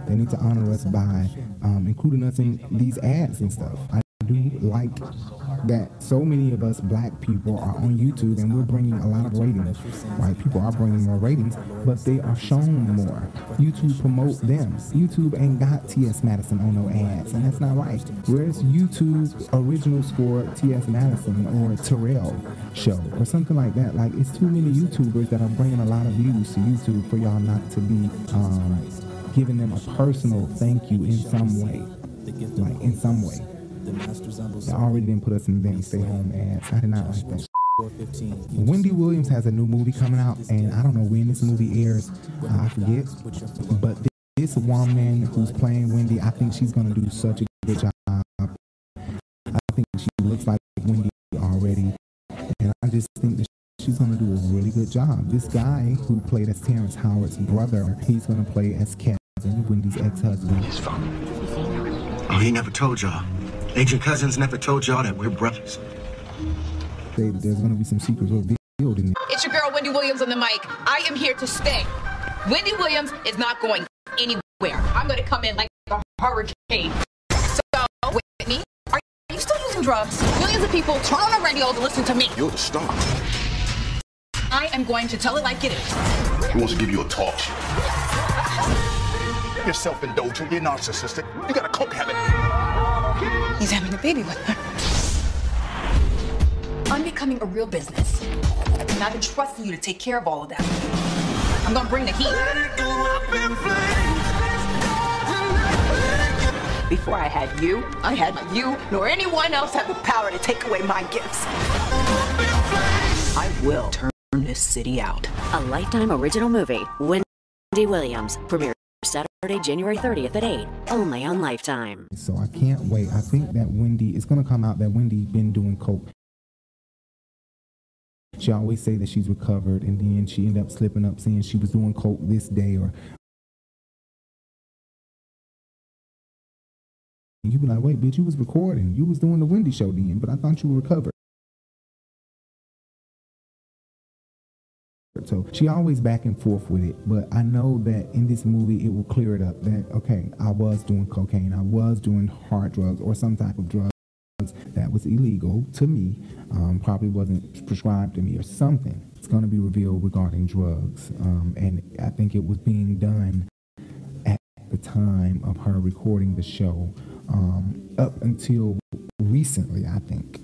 They need to honor us by um, including us in these ads and stuff. I do like that so many of us black people are on YouTube and we're bringing a lot of ratings. White people are bringing more ratings, but they are shown more. YouTube promote them. YouTube ain't got T.S. Madison on no ads, and that's not right. Where's YouTube originals for T.S. Madison or Terrell show or something like that? Like it's too many YouTubers that are bringing a lot of views to YouTube for y'all not to be um, giving them a personal thank you in some way, like in some way. They already didn't put us in the stay home ads. I did not like that. Wendy Williams has a new movie coming out, and I don't know when this movie airs. I forget. But this woman who's playing Wendy, I think she's gonna do such a good job. I think she looks like Wendy already, and I just think that she's gonna do a really good job. This guy who played as Terrence Howard's brother, he's gonna play as Kevin, Wendy's ex-husband. His Oh, he never told y'all. Agent Cousins never told y'all that we're brothers. Say that there's gonna be some secrets revealed in It's your girl, Wendy Williams, on the mic. I am here to stay. Wendy Williams is not going anywhere. I'm going to come in like a hurricane. So, with me, are you still using drugs? Millions of people turn on the radio to listen to me. You're the star. I am going to tell it like it is. He wants to give you a talk show. You're self-indulgent. You're narcissistic. You got a coke habit. He's having a baby with her. I'm becoming a real business. And I've been trusting you to take care of all of that. I'm gonna bring the heat. Before I had you, I had you, nor anyone else had the power to take away my gifts. I will turn this city out. A Lifetime original movie, Wendy Williams, premieres Saturday, January 30th at 8, only on Lifetime. So I can't wait. I think that Wendy it's gonna come out that Wendy been doing coke. She always say that she's recovered, and then she ended up slipping up saying she was doing coke this day, or you be like, wait, bitch, you was recording, you was doing the Wendy show then, but I thought you were recovered. So she always back and forth with it, but I know that in this movie it will clear it up that okay, I was doing cocaine, I was doing hard drugs or some type of drug. that was illegal to me, um, probably wasn't prescribed to me or something. It's going to be revealed regarding drugs. Um, and I think it was being done at the time of her recording the show um, up until recently, I think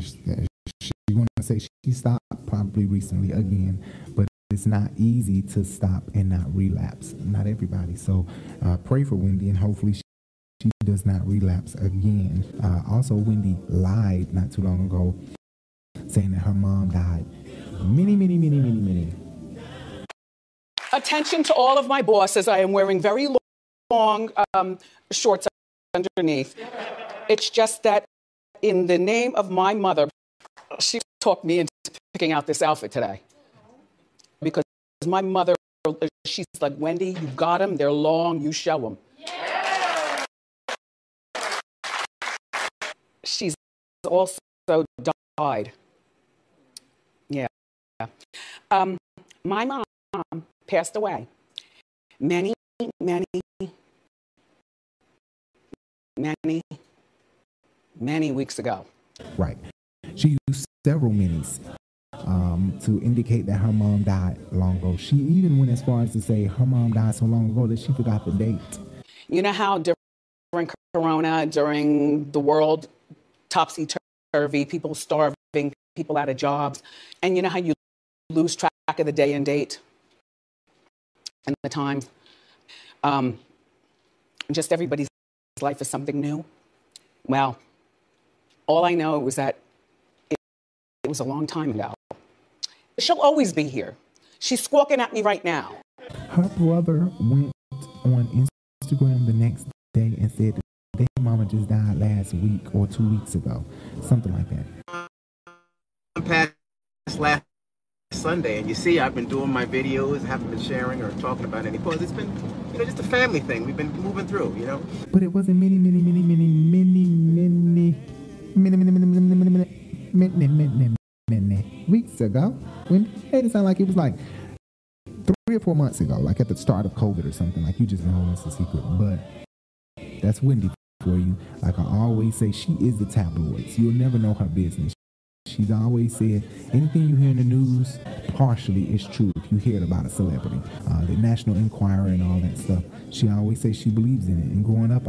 she, she want to say she stopped probably recently again, but it's not easy to stop and not relapse. Not everybody. So uh, pray for Wendy and hopefully she, she does not relapse again. Uh, also, Wendy lied not too long ago saying that her mom died many, many, many, many, many. Attention to all of my bosses. I am wearing very long um, shorts underneath. It's just that in the name of my mother, she talked me into picking out this outfit today. Because my mother, she's like, Wendy, you got them. They're long. You show them. She's also died. Yeah. Um, my mom passed away many, many, many, many weeks ago. Right. She used several minis um, to indicate that her mom died long ago. She even went as far as to say her mom died so long ago that she forgot the date. You know how during Corona, during the world topsy turvy, people starving, people out of jobs, and you know how you lose track of the day and date and the time? Um, just everybody's life is something new. Well, all I know was that was a long time ago. She'll always be here. She's squawking at me right now. Her brother went on Instagram the next day and said their mama just died last week or two weeks ago, something like that. Past last Sunday, and you see, I've been doing my videos, haven't been sharing or talking about any posts. It's been, you know, just a family thing. We've been moving through, you know. But it wasn't many, many, many, many, many, many, many, many, many, many, many, many, many, many, many, many weeks ago. When it made it sound like it was like three or four months ago, like at the start of COVID or something. Like you just know it's a secret, but that's Wendy for you. Like I always say, she is the tabloids. You'll never know her business. She's always said anything you hear in the news partially is true if you hear it about a celebrity. Uh, the National Enquirer and all that stuff. She always says she believes in it. And growing up,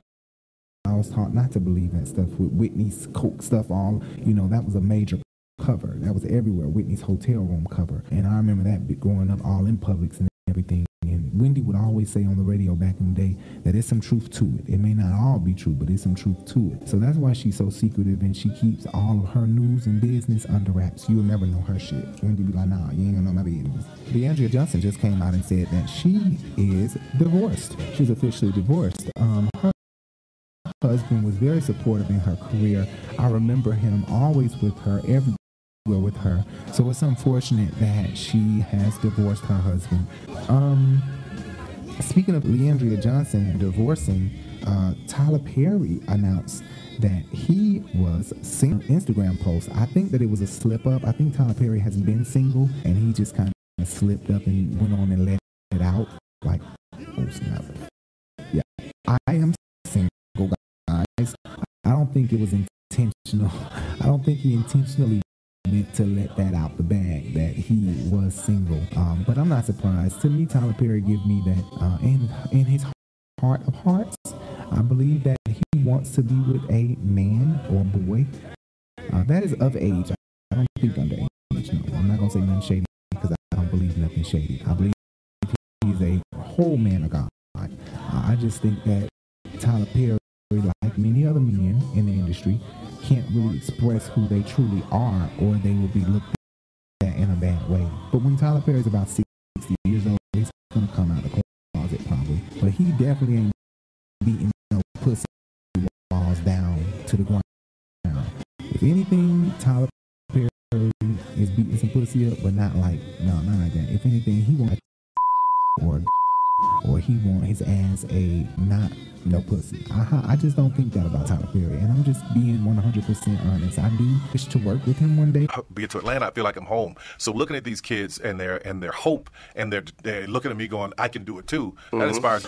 I was taught not to believe that stuff with Whitney's Coke stuff. All you know, that was a major cover. That was everywhere. Whitney's hotel room cover. And I remember that growing up all in Publix and everything. And Wendy would always say on the radio back in the day that there's some truth to it. It may not all be true, but there's some truth to it. So that's why she's so secretive and she keeps all of her news and business under wraps. You'll never know her shit. Wendy be like, nah, you ain't gonna know my business. Le'Andria Johnson just came out and said that she is divorced. She's officially divorced. Um, her husband was very supportive in her career. I remember him always with her every with her. So it's unfortunate that she has divorced her husband. Um, speaking of Le'Andria Johnson divorcing, uh, Tyler Perry announced that he was single. Instagram post. I think that it was a slip up. I think Tyler Perry has been single and he just kind of slipped up and went on and let it out. Like, oh snap. Yeah, I am single, guys. I don't think it was intentional. I don't think he intentionally to let that out the bag that he was single. Um, but I'm not surprised. To me, Tyler Perry give me that uh, in in his heart of hearts. I believe that he wants to be with a man or boy uh, that is of age. I don't think underage. No, I'm not gonna say nothing shady because I don't believe nothing shady. I believe he's a whole man of God. I just think that Tyler Perry, like many other men in the industry, can't really express who they truly are or they will be looked at in a bad way. But when Tyler Perry is about 60 years old, he's going to come out of the closet probably. But he definitely ain't beating no pussy walls down to the ground. If anything, Tyler Perry is beating some pussy up, but not like, no, not like that. If anything, he wants or or he want his ass a not no pussy. I, I just don't think that about Tyler Perry, and I'm just being 100% honest. I do wish to work with him one day. Be it to Atlanta, I feel like I'm home. So looking at these kids and their and their hope, and they're, they're looking at me going, I can do it too. That Mhm. inspires.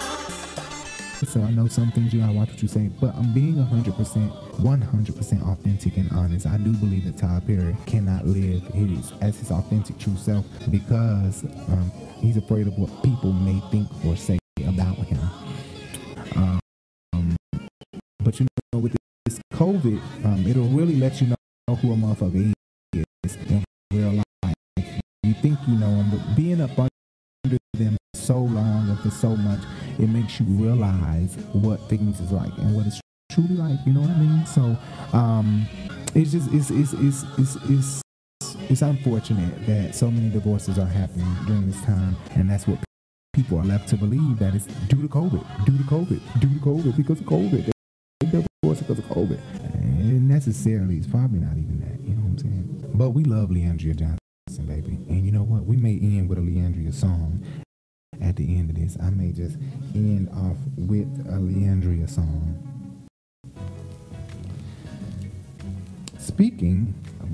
So I know some things you gotta watch what you say, but I'm being 100%, 100% authentic and honest. I do believe that Tyler Perry cannot live his as his authentic true self because um, he's afraid of what people may think or say about him. Um, but you know, with this COVID, um, it'll really let you know who a motherfucker is in real life. You think you know him, but being up under them so long and for so much, it makes you realize what things is like and what it's truly like. You know what I mean? So, um, it's just it's it's it's it's. it's it's unfortunate that so many divorces are happening during this time, and that's what people are left to believe that it's due to COVID, due to COVID, due to COVID, because of COVID. They divorce because of COVID. And necessarily, it's probably not even that. You know what I'm saying? But we love Le'Andria Johnson, baby. And you know what? We may end with a Le'Andria song at the end of this. I may just end off with a Le'Andria song. Speaking of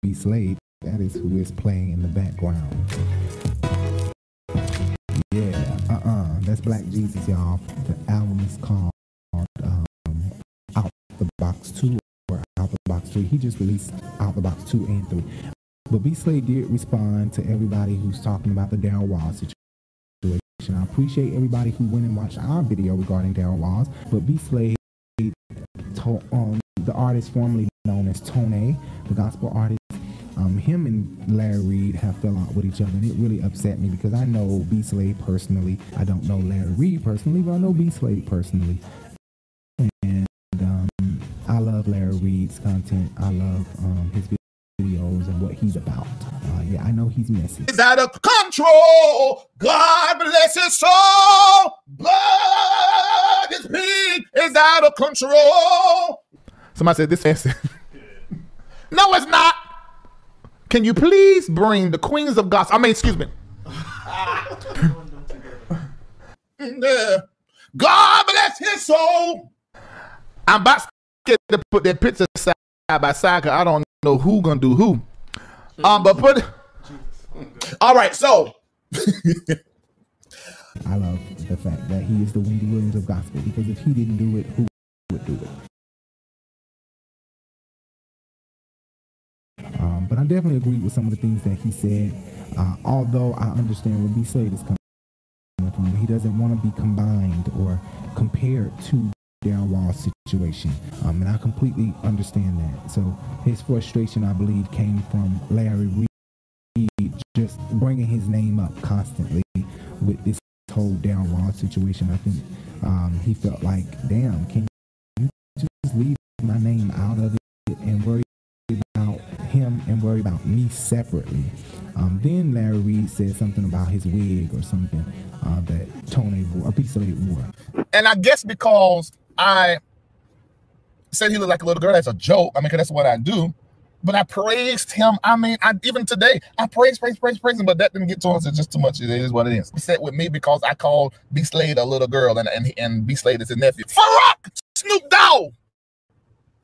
B Slade, that is who is playing in the background. Yeah, uh-uh. That's Black Jesus, y'all. The album is called um, Out the Box 2 or Out the Box 3. He just released Out the Box 2 and 3. But B Slade did respond to everybody who's talking about the Daryl Wall situation. I appreciate everybody who went and watched our video regarding Daryl Walls. But B Slade um, the artist formerly known as Tone, the gospel artist, um, him and Larry Reid have fell out with each other, and it really upset me because I know B Slade personally. I don't know Larry Reid personally, but I know B Slade personally. And um, I love Larry Reid's content. I love um, his videos and what he's about. Uh, yeah, I know he's messy. is out of control. God bless his soul. Blood is bleed is out of control. Somebody said this answer. no, it's not. Can you please bring the queens of gospel? I mean, excuse me. God bless his soul. I'm about to put that picture side by side because I don't know who gonna do who. Um, but put. All right, so I love the fact that he is the Wendy Williams of gospel because if he didn't do it, who would do it? But I definitely agree with some of the things that he said. Uh, although I understand where B Slade is coming from, he doesn't want to be combined or compared to the Darren Wall's situation, um, and I completely understand that. So his frustration, I believe, came from Larry Reid just bringing his name up constantly with this whole Darren Wall situation. I think um, he felt like, damn, can you just leave my name out of it worry about me separately. Um, then Larry Reid said something about his wig or something uh, that Tony wore, a piece of it wore. and I guess because I said he looked like a little girl, that's a joke. I mean, 'cause that's what I do. But I praised him. I mean, I even today I praise, praise, praise, praise him. But that didn't get to us. It's just too much. It is what it is. He said with me because I called B Slade a little girl, and and and B Slade is his nephew. Farouk Snoop Dogg.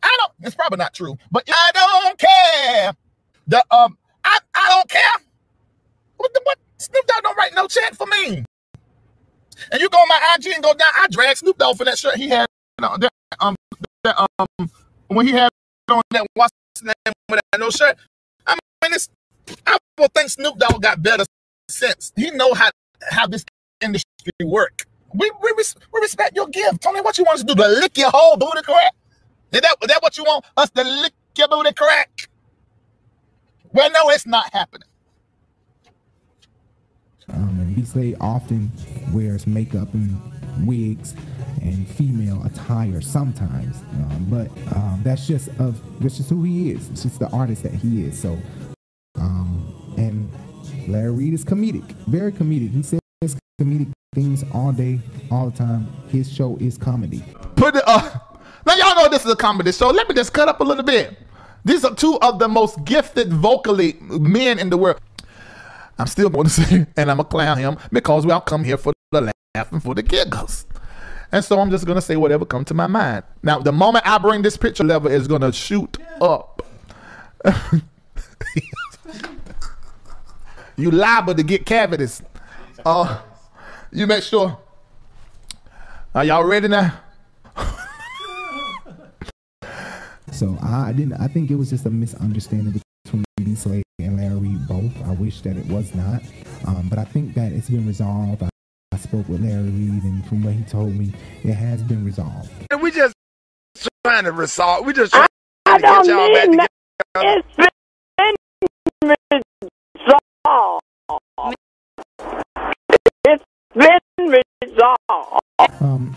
I don't. It's probably not true, but I don't care. The um, I I don't care. What the what? Snoop Dogg don't write no check for me. And you go on my IG and go down. I drag Snoop Dogg for that shirt he had. Know, that, um, that, um, when he had on that what's name with that no shirt. I mean, it's, I will think Snoop Dogg got better sense. He know how how this industry work. We we, we respect your gift. Tell me what you want us to do? To lick your whole booty crack? Is that is that what you want us to lick your booty crack? Well, no, it's not happening. Um, and often wears makeup and wigs and female attire sometimes, um, but um, that's just of that's just who he is. It's just the artist that he is. So, um, and Larry Reid is comedic, very comedic. He says comedic things all day, all the time. His show is comedy. Put it uh now y'all know this is a comedy show. Let me just cut up a little bit. These are two of the most gifted vocally men in the world. I'm still going to say, and I'm gonna clown him because we all come here for the laugh and for the giggles. And so I'm just gonna say whatever comes to my mind. Now, the moment I bring this picture level is gonna shoot up. you liable to get cavities. Uh, you make sure. Are y'all ready now? So I didn't. I think it was just a misunderstanding between B Slade and Larry Reid both. I wish that it was not, um, but I think that it's been resolved. I, I spoke with Larry Reid, and from what he told me, it has been resolved. We just trying to resolve. We just trying to get y'all back together. It's been resolved. It's been resolved. Um,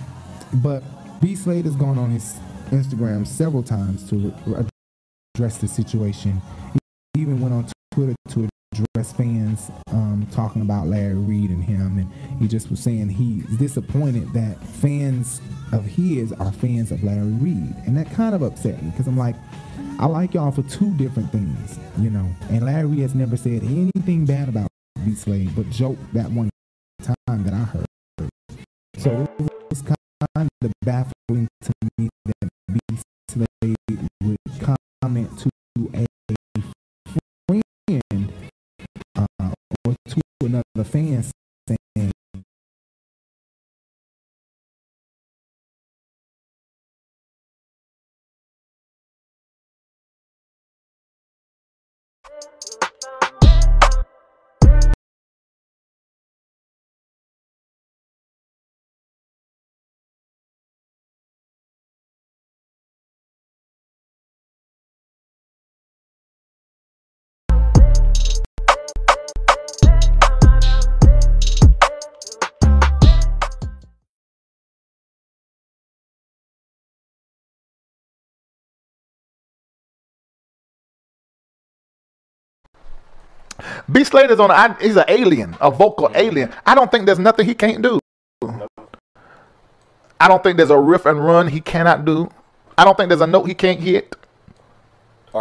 but B Slade has gone on his Instagram several times to address the situation. He even went on Twitter to address fans um, talking about Larry Reid and him, and he just was saying he's disappointed that fans of his are fans of Larry Reid, and that kind of upset me because I'm like, I like y'all for two different things, you know. And Larry has never said anything bad about B Slade, but joked that one time that I heard. So it was kind of baffling to me that B Slade would comment to a friend uh, or to another fan B Slade is on. I, he's an alien, a vocal alien. I don't think there's nothing he can't do. I don't think there's a riff and run he cannot do. I don't think there's a note he can't hit.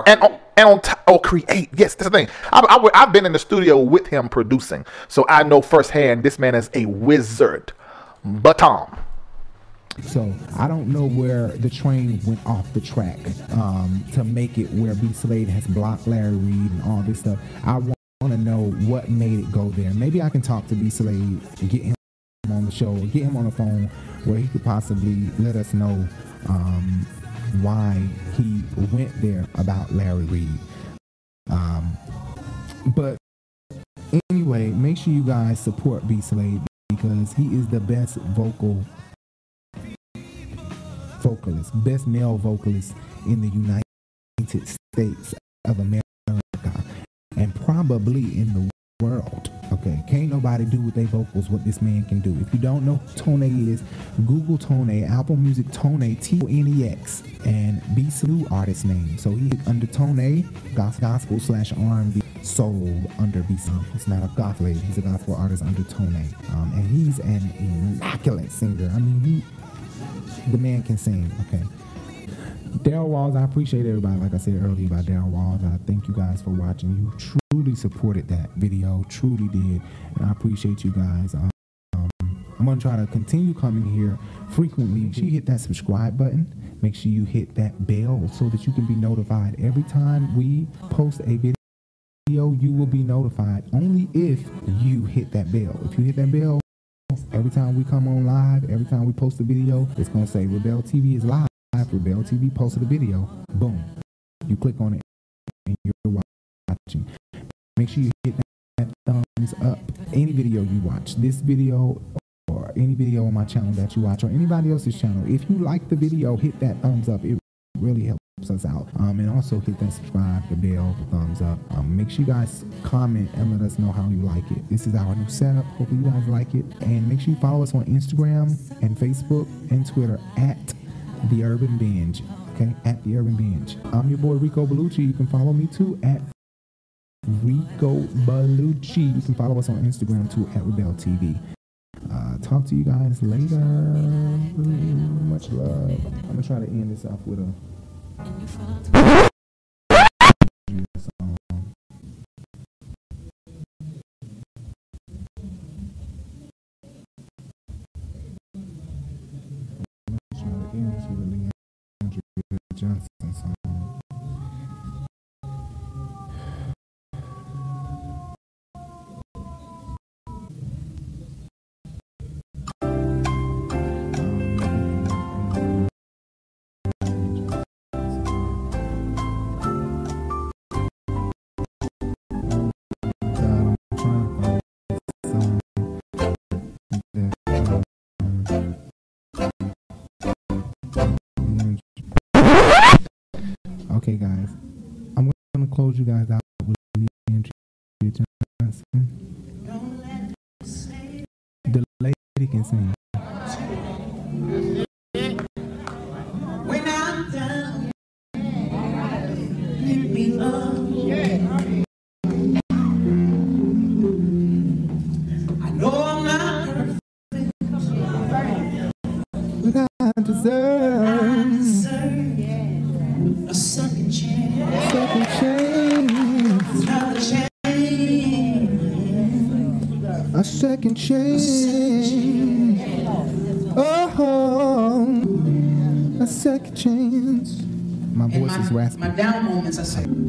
and on, and on t- oh create yes that's the thing I, I, have been in the studio with him producing so I know firsthand this man is a wizard but Tom So I don't know where the train went off the track um, to make it where B Slade has blocked Larry Reid and all this stuff. I want to know what made it go there. Maybe I can talk to B Slade and get him on the show or get him on the phone where he could possibly let us know um, why he went there about Larry Reid. Um, but anyway, make sure you guys support B Slade because he is the best vocal vocalist, best male vocalist in the United States of America, and probably in the world. Okay, can't nobody do with their vocals what this man can do. If you don't know who Tone is, Google Tone, Apple Music Tone, T O N E X, and B Slade artist name. So he under Tone, gospel slash R&B soul under B Slade. It's not a goth lady. He's a gospel artist under Tone, um, and he's an immaculate singer. I mean, he the man can sing. Okay. Daryl Walls, I appreciate everybody. Like I said earlier about Daryl Walls, I thank you guys for watching. You truly supported that video, truly did, and I appreciate you guys. Um, I'm gonna try to continue coming here frequently. Make sure you hit that subscribe button. Make sure you hit that bell so that you can be notified every time we post a video. You will be notified only if you hit that bell. If you hit that bell, every time we come on live, every time we post a video, it's gonna say RiBel TV is live. RiBel TV posted a video. Boom. You click on it and you're watching. Make sure you hit that thumbs up. Any video you watch, this video or any video on my channel that you watch or anybody else's channel, if you like the video, hit that thumbs up. It really helps us out. Um, and also hit that subscribe, the bell, the thumbs up. Um, make sure you guys comment and let us know how you like it. This is our new setup. Hopefully you guys like it. And make sure you follow us on Instagram and Facebook and Twitter at the Urban Binge. Okay, at the Urban Binge. I'm your boy Rico Bellucci. You can follow me too at Rico Bellucci. You can follow us on Instagram too at RiBel TV. Uh, talk to you guys later. Much love. I'm gonna try to end this off with a. Okay, guys, I'm going to close you guys out with Le'Andria Johnson. The lady can sing. second chance. Oh, a second chance. My voice my, is raspy. My down moments are second.